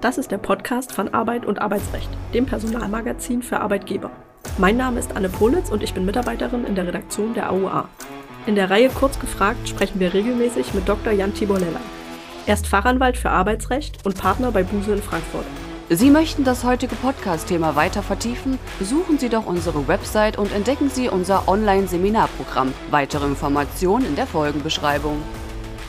Das ist der Podcast von Arbeit und Arbeitsrecht, dem Personalmagazin für Arbeitgeber. Mein Name ist Anne Politz und ich bin Mitarbeiterin in der Redaktion der AUA. In der Reihe Kurz gefragt sprechen wir regelmäßig mit Dr. Jan Tibolella. Er ist Fachanwalt für Arbeitsrecht und Partner bei Buse in Frankfurt. Sie möchten das heutige Podcast-Thema weiter vertiefen? Besuchen Sie doch unsere Website und entdecken Sie unser Online-Seminarprogramm. Weitere Informationen in der Folgenbeschreibung.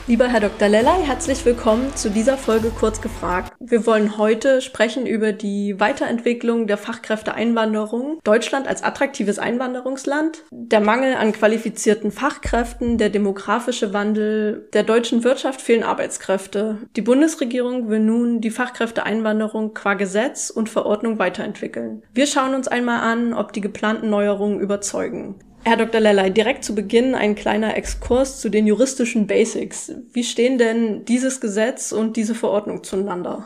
Lieber Herr Dr. Lellay, herzlich willkommen zu dieser Folge Kurz gefragt. Wir wollen heute sprechen über die Weiterentwicklung der Fachkräfteeinwanderung, Deutschland als attraktives Einwanderungsland, der Mangel an qualifizierten Fachkräften, der demografische Wandel, der deutschen Wirtschaft fehlen Arbeitskräfte. Die Bundesregierung will nun die Fachkräfteeinwanderung qua Gesetz und Verordnung weiterentwickeln. Wir schauen uns einmal an, ob die geplanten Neuerungen überzeugen. Herr Dr. Lellay, direkt zu Beginn ein kleiner Exkurs zu den juristischen Basics. Wie stehen denn dieses Gesetz und diese Verordnung zueinander?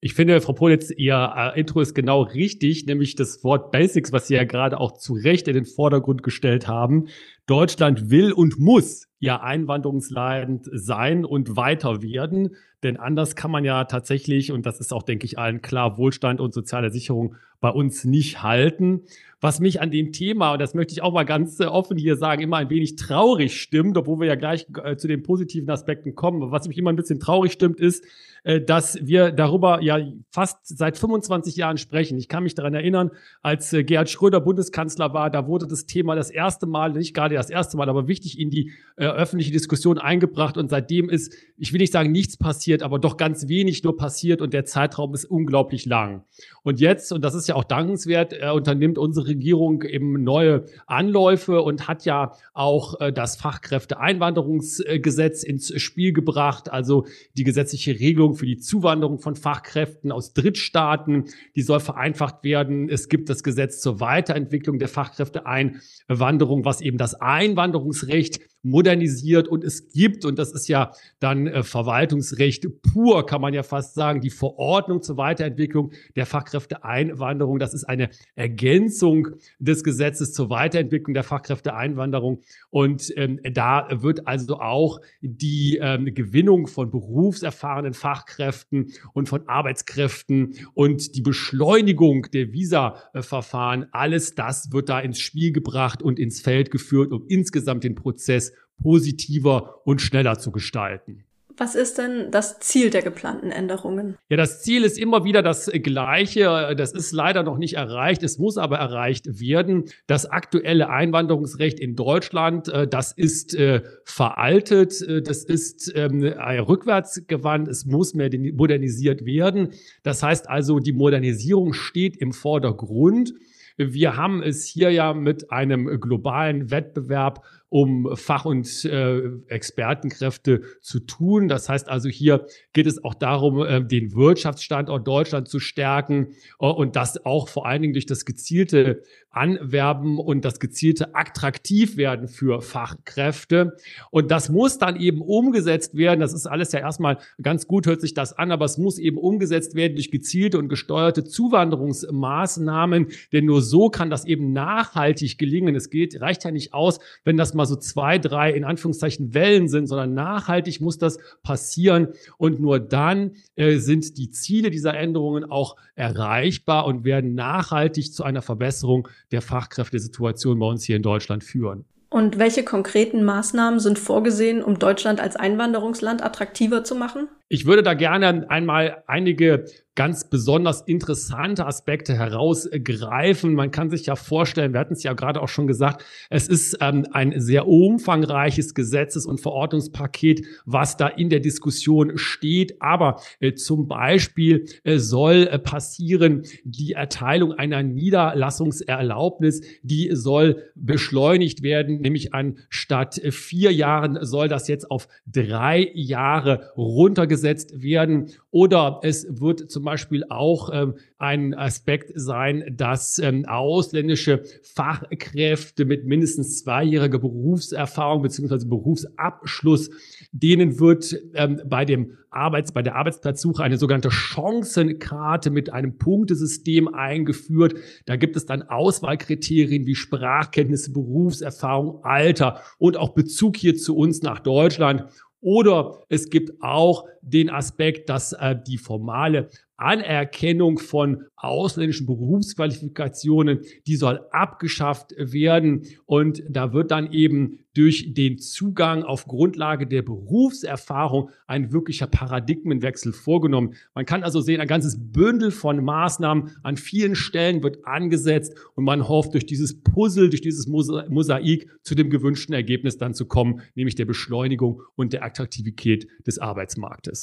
Ich finde, Frau Politz, Ihr äh, Intro ist genau richtig, nämlich das Wort Basics, was Sie ja gerade auch zu Recht in den Vordergrund gestellt haben. Deutschland will und muss ja einwanderungsleidend sein und weiter werden. Denn anders kann man ja tatsächlich, und das ist auch, denke ich, allen klar, Wohlstand und soziale Sicherung bei uns nicht halten. Was mich an dem Thema, und das möchte ich auch mal ganz äh, offen hier sagen, immer ein wenig traurig stimmt, obwohl wir ja gleich äh, zu den positiven Aspekten kommen. Was mich immer ein bisschen traurig stimmt, ist, äh, dass wir darüber ja fast seit 25 Jahren sprechen. Ich kann mich daran erinnern, als Gerhard Schröder Bundeskanzler war, da wurde das Thema das erste Mal, nicht gerade das erste Mal, aber wichtig in die öffentliche Diskussion eingebracht. Und seitdem ist, ich will nicht sagen, nichts passiert, aber doch ganz wenig nur passiert und der Zeitraum ist unglaublich lang. Und jetzt, und das ist ja auch dankenswert, äh, unternimmt unsere Regierung eben neue Anläufe und hat ja auch äh, das Fachkräfteeinwanderungsgesetz ins Spiel gebracht, also die gesetzliche Regelung für die Zuwanderung von Fachkräften aus Drittstaaten, die soll vereinfacht werden. Es gibt das Gesetz zur Weiterentwicklung der Fachkräfteeinwanderung, was eben das Einwanderungsrecht modernisiert und es gibt, und das ist ja dann äh, Verwaltungsrecht pur, kann man ja fast sagen, die Verordnung zur Weiterentwicklung der Fachkräfteeinwanderung. Das ist eine Ergänzung des Gesetzes zur Weiterentwicklung der Fachkräfteeinwanderung. Und ähm, da wird also auch die ähm, Gewinnung von berufserfahrenen Fachkräften und von Arbeitskräften und die Beschleunigung der Visa-Verfahren, alles das wird da ins Spiel gebracht und ins Feld geführt, um insgesamt den Prozess positiver und schneller zu gestalten. Was ist denn das Ziel der geplanten Änderungen? Ja, das Ziel ist immer wieder das gleiche. Das ist leider noch nicht erreicht. Es muss aber erreicht werden. Das aktuelle Einwanderungsrecht in Deutschland, äh, das ist äh, veraltet. Äh, das ist ähm, rückwärtsgewandt. Es muss mehr modernisiert werden. Das heißt also, die Modernisierung steht im Vordergrund. Wir haben es hier ja mit einem globalen Wettbewerb um Fach- und äh, Expertenkräfte zu tun. Das heißt also, hier geht es auch darum, äh, den Wirtschaftsstandort Deutschland zu stärken äh, und das auch vor allen Dingen durch das gezielte Anwerben und das gezielte Attraktivwerden für Fachkräfte. Und das muss dann eben umgesetzt werden. Das ist alles ja erstmal ganz gut, hört sich das an, aber es muss eben umgesetzt werden durch gezielte und gesteuerte Zuwanderungsmaßnahmen, denn nur so kann das eben nachhaltig gelingen. Es geht, reicht ja nicht aus, wenn das mal so zwei, drei in Anführungszeichen Wellen sind, sondern nachhaltig muss das passieren. Und nur dann äh, sind die Ziele dieser Änderungen auch erreichbar und werden nachhaltig zu einer Verbesserung der Fachkräftesituation bei uns hier in Deutschland führen. Und welche konkreten Maßnahmen sind vorgesehen, um Deutschland als Einwanderungsland attraktiver zu machen? Ich würde da gerne einmal einige ganz besonders interessante Aspekte herausgreifen. Man kann sich ja vorstellen, wir hatten es ja gerade auch schon gesagt, es ist ähm, ein sehr umfangreiches Gesetzes- und Verordnungspaket, was da in der Diskussion steht. Aber äh, zum Beispiel äh, soll äh, passieren die Erteilung einer Niederlassungserlaubnis, die soll beschleunigt werden, nämlich anstatt vier Jahren soll das jetzt auf drei Jahre runtergesetzt werden. Oder es wird zum Beispiel auch ähm, ein Aspekt sein, dass ähm, ausländische Fachkräfte mit mindestens zweijähriger Berufserfahrung beziehungsweise Berufsabschluss, denen wird ähm, bei dem Arbeits, bei der Arbeitsplatzsuche eine sogenannte Chancenkarte mit einem Punktesystem eingeführt. Da gibt es dann Auswahlkriterien wie Sprachkenntnisse, Berufserfahrung, Alter und auch Bezug hier zu uns nach Deutschland. Oder es gibt auch den Aspekt, dass äh, die formale Anerkennung von ausländischen Berufsqualifikationen, die soll abgeschafft werden. Und da wird dann eben durch den Zugang auf Grundlage der Berufserfahrung ein wirklicher Paradigmenwechsel vorgenommen. Man kann also sehen, ein ganzes Bündel von Maßnahmen an vielen Stellen wird angesetzt und man hofft, durch dieses Puzzle, durch dieses Mosaik zu dem gewünschten Ergebnis dann zu kommen, nämlich der Beschleunigung und der Attraktivität des Arbeitsmarktes.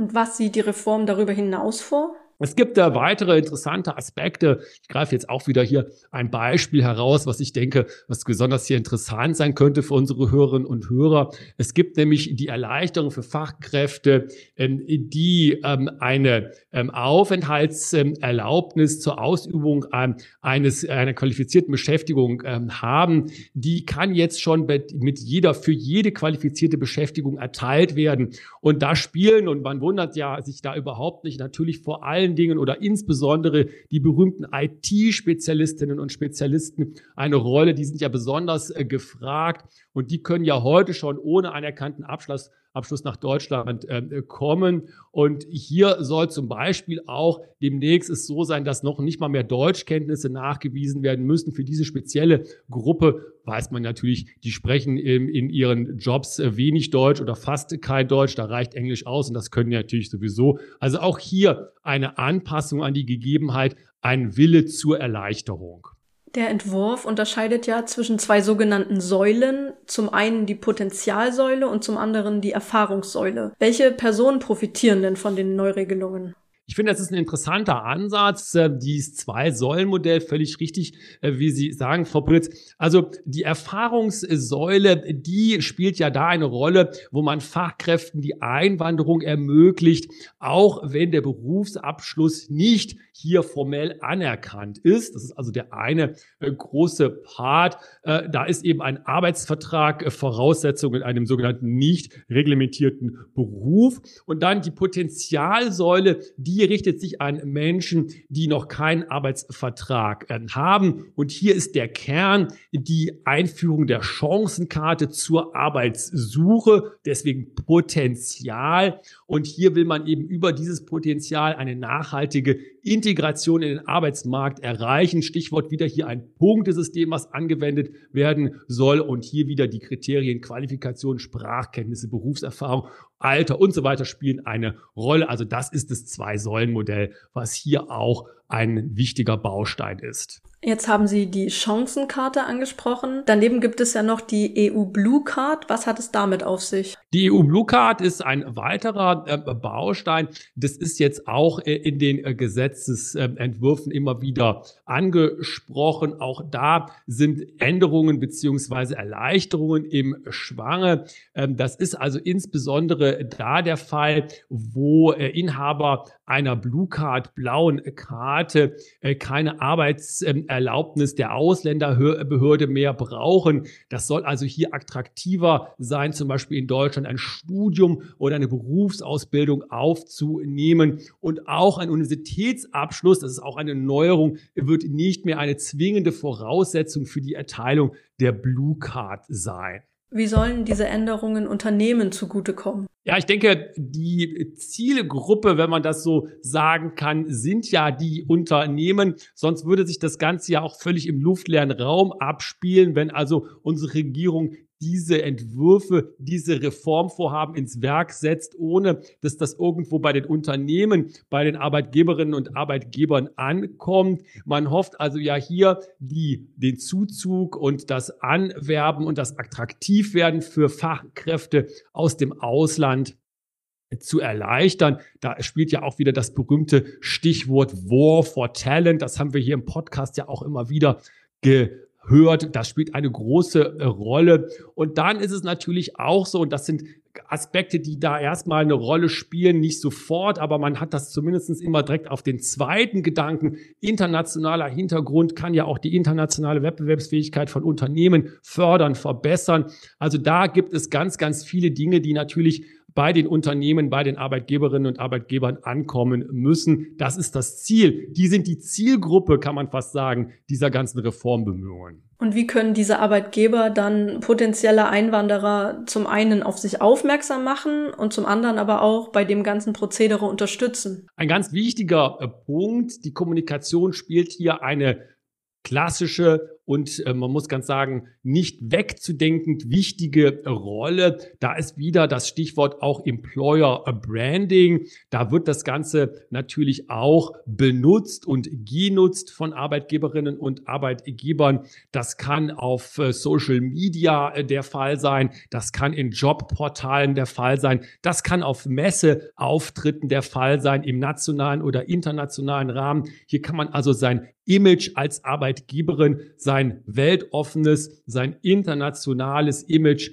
Und was sieht die Reform darüber hinaus vor? Es gibt da weitere interessante Aspekte. Ich greife jetzt auch wieder hier ein Beispiel heraus, was ich denke, was besonders hier interessant sein könnte für unsere Hörerinnen und Hörer. Es gibt nämlich die Erleichterung für Fachkräfte, ähm, die ähm, eine ähm, Aufenthaltserlaubnis zur Ausübung eines, einer qualifizierten Beschäftigung haben. Die kann jetzt schon mit jeder, für jede qualifizierte Beschäftigung erteilt werden. Und da spielen, und man wundert ja sich da überhaupt nicht, natürlich vor allem allen Dingen oder insbesondere die berühmten IT-Spezialistinnen und Spezialisten eine Rolle. Die sind ja besonders äh, gefragt und die können ja heute schon ohne anerkannten Abschluss Abschluss nach Deutschland äh, kommen. Und hier soll zum Beispiel auch demnächst es so sein, dass noch nicht mal mehr Deutschkenntnisse nachgewiesen werden müssen für diese spezielle Gruppe. Weiß man natürlich, die sprechen in, in ihren Jobs äh, wenig Deutsch oder fast kein Deutsch. Da reicht Englisch aus und das können die natürlich sowieso. Also auch hier eine Anpassung an die Gegebenheit, ein Wille zur Erleichterung. Der Entwurf unterscheidet ja zwischen zwei sogenannten Säulen, zum einen die Potenzialsäule und zum anderen die Erfahrungssäule. Welche Personen profitieren denn von den Neuregelungen? Ich finde, das ist ein interessanter Ansatz, äh, dieses Zwei-Säulen-Modell, völlig richtig, äh, wie Sie sagen, Frau Pritz. Also die Erfahrungssäule, die spielt ja da eine Rolle, wo man Fachkräften die Einwanderung ermöglicht, auch wenn der Berufsabschluss nicht hier formell anerkannt ist. Das ist also der eine äh, große Part. Da ist eben ein Arbeitsvertrag Voraussetzung in einem sogenannten nicht reglementierten Beruf. Und dann die Potenzialsäule, die die richtet sich an Menschen, die noch keinen Arbeitsvertrag äh, haben. Und hier ist der Kern die Einführung der Chancenkarte zur Arbeitssuche, deswegen Potenzial. Und hier will man eben über dieses Potenzial eine nachhaltige Integration in den Arbeitsmarkt erreichen. Stichwort wieder hier ein Punktesystem, was angewendet werden soll. Und hier wieder die Kriterien Qualifikation, Sprachkenntnisse, Berufserfahrung Alter und so weiter spielen eine Rolle. Also das ist das Zwei-Säulen-Modell, was hier auch ein wichtiger Baustein ist. Jetzt haben Sie die Chancenkarte angesprochen. Daneben gibt es ja noch die EU Blue Card. Was hat es damit auf sich? Die EU Blue Card ist ein weiterer äh, Baustein. Das ist jetzt auch äh, in den äh, Gesetzesentwürfen immer wieder angesprochen. Auch da sind Änderungen beziehungsweise Erleichterungen im Schwange. Ähm, das ist also insbesondere da der Fall, wo äh, Inhaber einer Blue Card, blauen Karte, äh, keine Arbeitserlaubnis der Ausländerbehörde mehr brauchen. Das soll also hier attraktiver sein, zum Beispiel in Deutschland ein Studium oder eine Berufsausbildung aufzunehmen. Und auch ein Universitätsabschluss, das ist auch eine Neuerung, wird nicht mehr eine zwingende Voraussetzung für die Erteilung der Blue Card sein. Wie sollen diese Änderungen Unternehmen zugutekommen? Ja, ich denke, die Zielgruppe, wenn man das so sagen kann, sind ja die Unternehmen. Sonst würde sich das Ganze ja auch völlig im luftleeren Raum abspielen, wenn also unsere Regierung diese Entwürfe, diese Reformvorhaben ins Werk setzt, ohne dass das irgendwo bei den Unternehmen, bei den Arbeitgeberinnen und Arbeitgebern ankommt. Man hofft also ja hier die, den Zuzug und das Anwerben und das Attraktivwerden für Fachkräfte aus dem Ausland zu erleichtern. Da spielt ja auch wieder das berühmte Stichwort War for Talent. Das haben wir hier im Podcast ja auch immer wieder ge hört, das spielt eine große äh, Rolle. Und dann ist es natürlich auch so, und das sind Aspekte, die da erstmal eine Rolle spielen, nicht sofort, aber man hat das zumindest immer direkt auf den zweiten Gedanken. Internationaler Hintergrund kann ja auch die internationale Wettbewerbsfähigkeit von Unternehmen fördern, verbessern. Also da gibt es ganz, ganz viele Dinge, die natürlich bei den Unternehmen, bei den Arbeitgeberinnen und Arbeitgebern ankommen müssen. Das ist das Ziel. Die sind die Zielgruppe, kann man fast sagen, dieser ganzen Reformbemühungen. Und wie können diese Arbeitgeber dann potenzielle Einwanderer zum einen auf sich aufmerksam machen und zum anderen aber auch bei dem ganzen Prozedere unterstützen? Ein ganz wichtiger äh, Punkt, die Kommunikation spielt hier eine klassische und äh, man muss ganz sagen, nicht wegzudenkend wichtige Rolle. Da ist wieder das Stichwort auch Employer Branding. Da wird das Ganze natürlich auch benutzt und genutzt von Arbeitgeberinnen und Arbeitgebern. Das kann auf äh, Social Media äh, der Fall sein. Das kann in Jobportalen der Fall sein. Das kann auf Messeauftritten der Fall sein im nationalen oder internationalen Rahmen. Hier kann man also sein Image als Arbeitgeberin, sein weltoffenes, sein internationales Image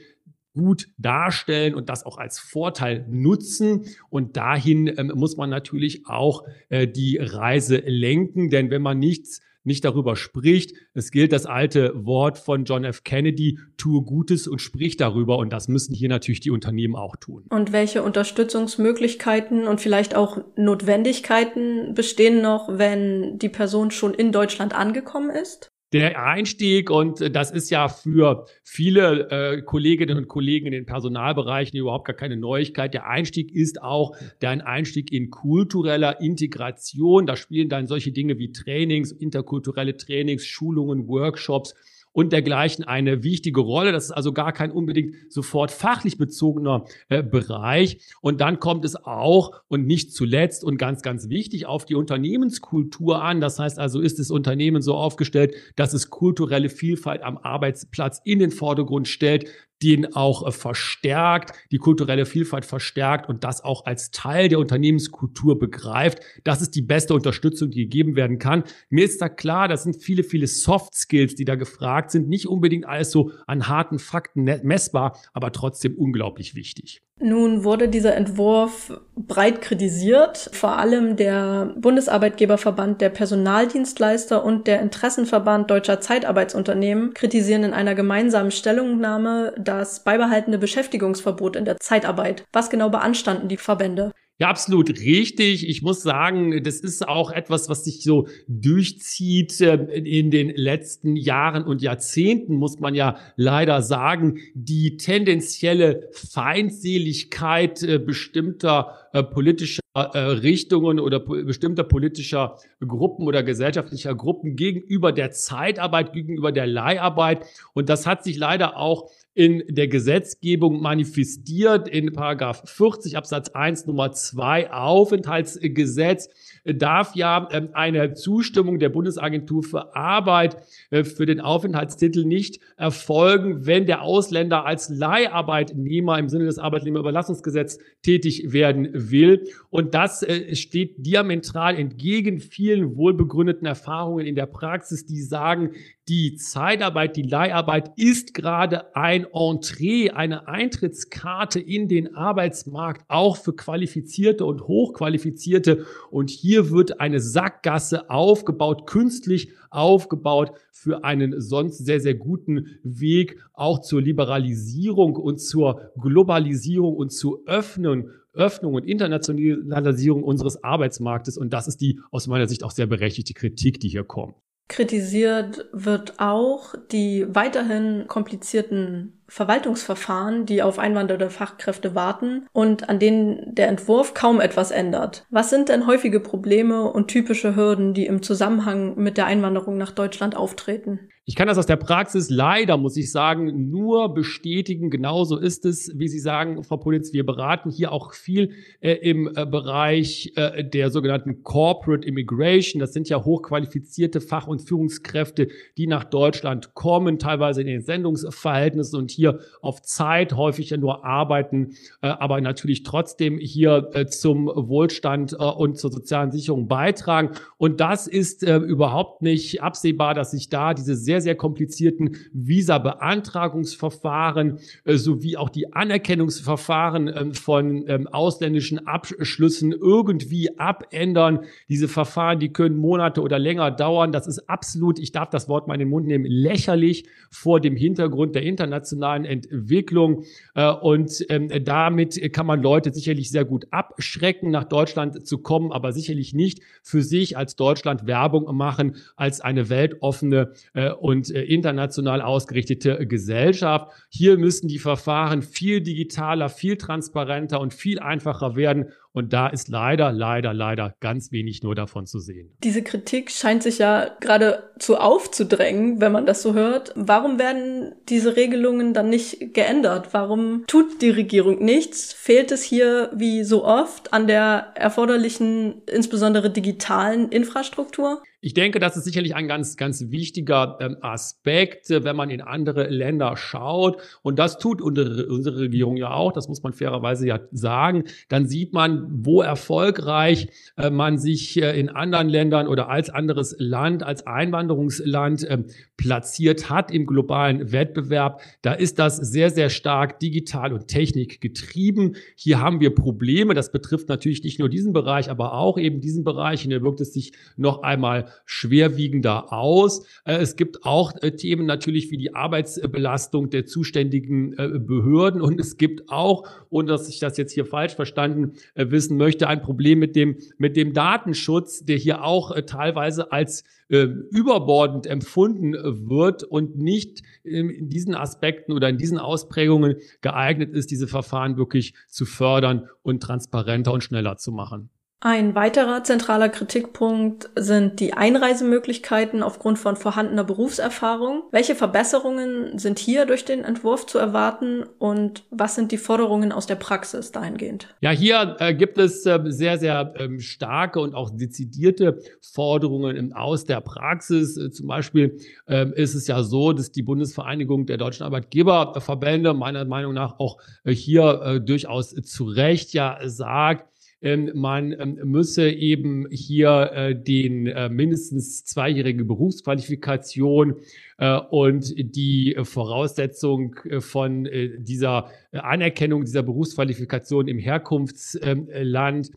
gut darstellen und das auch als Vorteil nutzen. Und dahin ähm, muss man natürlich auch äh, die Reise lenken, denn wenn man nichts nicht darüber spricht. Es gilt das alte Wort von John F. Kennedy, tue Gutes und sprich darüber. Und das müssen hier natürlich die Unternehmen auch tun. Und welche Unterstützungsmöglichkeiten und vielleicht auch Notwendigkeiten bestehen noch, wenn die Person schon in Deutschland angekommen ist? Der Einstieg, und das ist ja für viele äh, Kolleginnen und Kollegen in den Personalbereichen überhaupt gar keine Neuigkeit. Der Einstieg ist auch dein Einstieg in kultureller Integration. Da spielen dann solche Dinge wie Trainings, interkulturelle Trainings, Schulungen, Workshops und dergleichen eine wichtige Rolle. Das ist also gar kein unbedingt sofort fachlich bezogener äh, Bereich. Und dann kommt es auch und nicht zuletzt und ganz, ganz wichtig auf die Unternehmenskultur an. Das heißt also, ist das Unternehmen so aufgestellt, dass es kulturelle Vielfalt am Arbeitsplatz in den Vordergrund stellt, den auch äh, verstärkt, die kulturelle Vielfalt verstärkt und das auch als Teil der Unternehmenskultur begreift. Das ist die beste Unterstützung, die gegeben werden kann. Mir ist da klar, das sind viele, viele Soft Skills, die da gefragt sind. Nicht unbedingt alles so an harten Fakten messbar, aber trotzdem unglaublich wichtig. Nun wurde dieser Entwurf breit kritisiert. Vor allem der Bundesarbeitgeberverband der Personaldienstleister und der Interessenverband deutscher Zeitarbeitsunternehmen kritisieren in einer gemeinsamen Stellungnahme das beibehaltene Beschäftigungsverbot in der Zeitarbeit. Was genau beanstanden die Verbände? Ja, absolut richtig. Ich muss sagen, das ist auch etwas, was sich so durchzieht äh, in den letzten Jahren und Jahrzehnten, muss man ja leider sagen. Die tendenzielle Feindseligkeit äh, bestimmter äh, politischer Richtungen oder bestimmter politischer Gruppen oder gesellschaftlicher Gruppen gegenüber der Zeitarbeit, gegenüber der Leiharbeit. Und das hat sich leider auch in der Gesetzgebung manifestiert in Paragraph 40 Absatz 1 Nummer 2 Aufenthaltsgesetz darf ja ähm, eine Zustimmung der Bundesagentur für Arbeit äh, für den Aufenthaltstitel nicht erfolgen, wenn der Ausländer als Leiharbeitnehmer im Sinne des Arbeitnehmerüberlassungsgesetzes tätig werden will. Und das äh, steht diametral entgegen vielen wohlbegründeten Erfahrungen in der Praxis, die sagen, die Zeitarbeit, die Leiharbeit ist gerade ein Entree, eine Eintrittskarte in den Arbeitsmarkt, auch für qualifizierte und hochqualifizierte. Und hier wird eine Sackgasse aufgebaut, künstlich aufgebaut für einen sonst sehr, sehr guten Weg auch zur Liberalisierung und zur Globalisierung und zur Öffnung Öffnung und Internationalisierung unseres Arbeitsmarktes. Und das ist die aus meiner Sicht auch sehr berechtigte Kritik, die hier kommt. Kritisiert wird auch die weiterhin komplizierten Verwaltungsverfahren, die auf einwandernde Fachkräfte warten und an denen der Entwurf kaum etwas ändert. Was sind denn häufige Probleme und typische Hürden, die im Zusammenhang mit der Einwanderung nach Deutschland auftreten? Ich kann das aus der Praxis leider, muss ich sagen, nur bestätigen. Genauso ist es, wie Sie sagen, Frau Politz. Wir beraten hier auch viel äh, im äh, Bereich äh, der sogenannten Corporate Immigration. Das sind ja hochqualifizierte Fach- und Führungskräfte, die nach Deutschland kommen, teilweise in den Sendungsverhältnissen und hier auf Zeit häufig ja nur arbeiten, äh, aber natürlich trotzdem hier äh, zum Wohlstand äh, und zur sozialen Sicherung beitragen. Und das ist überhaupt nicht absehbar, dass sich da diese sehr, sehr komplizierten Visa-Beantragungsverfahren sowie auch die Anerkennungsverfahren äh, von ähm, ausländischen Abschlüssen irgendwie abändern. Diese Verfahren, die können Monate oder länger dauern. Das ist absolut, ich darf das Wort mal in den Mund nehmen, lächerlich vor dem Hintergrund der internationalen internationalen Entwicklung. Äh, und ähm, damit kann man Leute sicherlich sehr gut abschrecken, nach Deutschland zu kommen, aber sicherlich nicht für sich als Deutschland Werbung machen, als eine weltoffene äh, und äh, international ausgerichtete Gesellschaft. Hier müssen die Verfahren viel digitaler, viel transparenter und viel einfacher werden. Und da ist leider, leider, leider ganz wenig nur davon zu sehen. Diese Kritik scheint sich ja geradezu aufzudrängen, wenn man das so hört. Warum werden diese Regelungen dann nicht geändert? Warum tut die Regierung nichts? Fehlt es hier wie so oft an der erforderlichen, insbesondere digitalen Infrastruktur? Ich denke, das ist sicherlich ein ganz, ganz wichtiger ähm, Aspekt, äh, wenn man in andere Länder schaut. Und das tut unsere, Regierung ja auch. Das muss man fairerweise ja sagen. Dann sieht man, wo erfolgreich äh, man sich äh, in anderen Ländern oder als anderes Land, als Einwanderungsland äh, platziert hat im globalen Wettbewerb. Da ist das sehr, sehr stark digital und Technik getrieben. Hier haben wir Probleme. Das betrifft natürlich nicht nur diesen Bereich, aber auch eben diesen Bereich. Und hier wirkt es sich noch einmal schwerwiegender aus. Äh, es gibt auch äh, Themen natürlich wie die Arbeitsbelastung der zuständigen äh, Behörden und es gibt auch, ohne dass ich das jetzt hier falsch verstanden wissen möchte, ein Problem mit dem, mit dem Datenschutz, der hier auch teilweise als überbordend empfunden wird und nicht in diesen Aspekten oder in diesen Ausprägungen geeignet ist, diese Verfahren wirklich zu fördern und transparenter und schneller zu machen. Ein weiterer zentraler Kritikpunkt sind die Einreisemöglichkeiten aufgrund von vorhandener Berufserfahrung. Welche Verbesserungen sind hier durch den Entwurf zu erwarten und was sind die Forderungen aus der Praxis dahingehend? Ja, hier äh, gibt es äh, sehr, sehr ähm, starke und auch dezidierte Forderungen aus der Praxis. Äh, zum Beispiel ähm, ist es ja so, dass die Bundesvereinigung der deutschen Arbeitgeberverbände meiner Meinung nach auch äh, hier äh, durchaus zu Recht ja sagt, man ähm, müsse eben hier äh, den äh, mindestens zweijährige Berufsqualifikation äh, und die Voraussetzung von dieser Anerkennung dieser Berufsqualifikation im Herkunftsland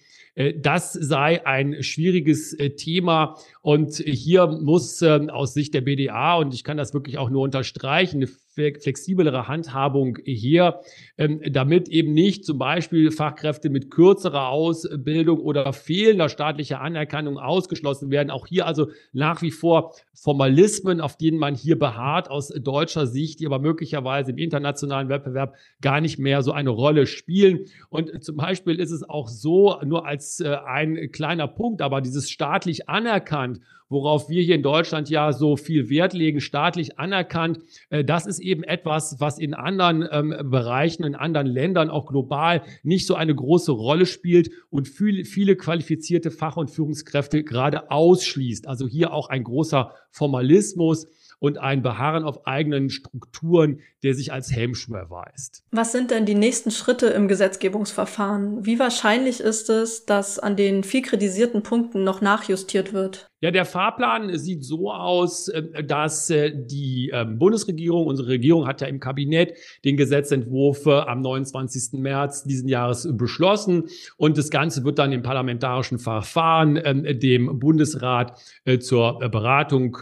das sei ein schwieriges Thema und hier muss aus Sicht der BDA, und ich kann das wirklich auch nur unterstreichen, eine flexiblere Handhabung hier, ähm, damit eben nicht zum Beispiel Fachkräfte mit kürzerer Ausbildung oder fehlender staatlicher Anerkennung ausgeschlossen werden. Auch hier also nach wie vor Formalismen, auf denen man hier beharrt aus deutscher Sicht, die aber möglicherweise im internationalen Wettbewerb gar nicht mehr so eine Rolle spielen. Und zum Beispiel ist es auch so, nur als äh, ein kleiner Punkt, aber dieses staatlich anerkannt worauf wir hier in Deutschland ja so viel Wert legen, staatlich anerkannt. Äh, das ist eben etwas, was in anderen ähm, Bereichen, in anderen Ländern, auch global, nicht so eine große Rolle spielt und viel, viele qualifizierte Fach- und Führungskräfte gerade ausschließt. Also hier auch ein großer Formalismus und ein Beharren auf eigenen Strukturen, der sich als Hemmschuh erweist. Was sind denn die nächsten Schritte im Gesetzgebungsverfahren? Wie wahrscheinlich ist es, dass an den viel kritisierten Punkten noch nachjustiert wird? Ja, der Fahrplan sieht so aus, äh, dass äh, die ähm, Bundesregierung, unsere Regierung hat ja im Kabinett den Gesetzentwurf äh, am 29. März diesen Jahres beschlossen und das Ganze wird dann im parlamentarischen Verfahren ähm, dem Bundesrat zur Beratung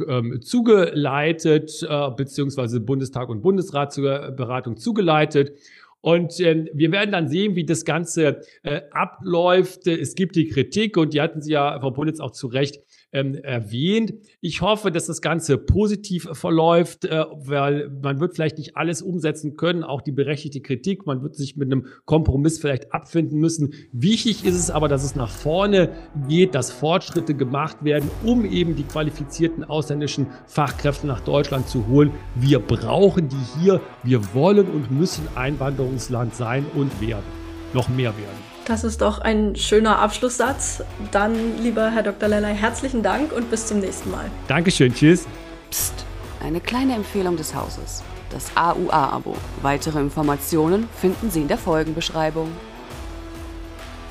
ähm, zugeleitet, beziehungsweise Bundestag und Bundesrat zur Beratung zugeleitet. Und ähm, wir werden dann sehen, wie das Ganze äh, abläuft. Es gibt die Kritik und die hatten Sie ja, Frau Politz, auch zu Recht ähm, erwähnt. Ich hoffe, dass das Ganze positiv verläuft, äh, weil man wird vielleicht nicht alles umsetzen können, auch die berechtigte Kritik. Man wird sich mit einem Kompromiss vielleicht abfinden müssen. Wichtig ist es aber, dass es nach vorne geht, dass Fortschritte gemacht werden, um eben die qualifizierten ausländischen Fachkräfte nach Deutschland zu holen. Wir brauchen die hier. Wir wollen und müssen Einwanderungsland sein und werden. Noch mehr werden. Das ist doch ein schöner Abschlusssatz. Dann, lieber Herr Dr. Lellay, herzlichen Dank und bis zum nächsten Mal. Dankeschön, tschüss. Psst, eine kleine Empfehlung des Hauses. Das AUA-Abo. Weitere Informationen finden Sie in der Folgenbeschreibung.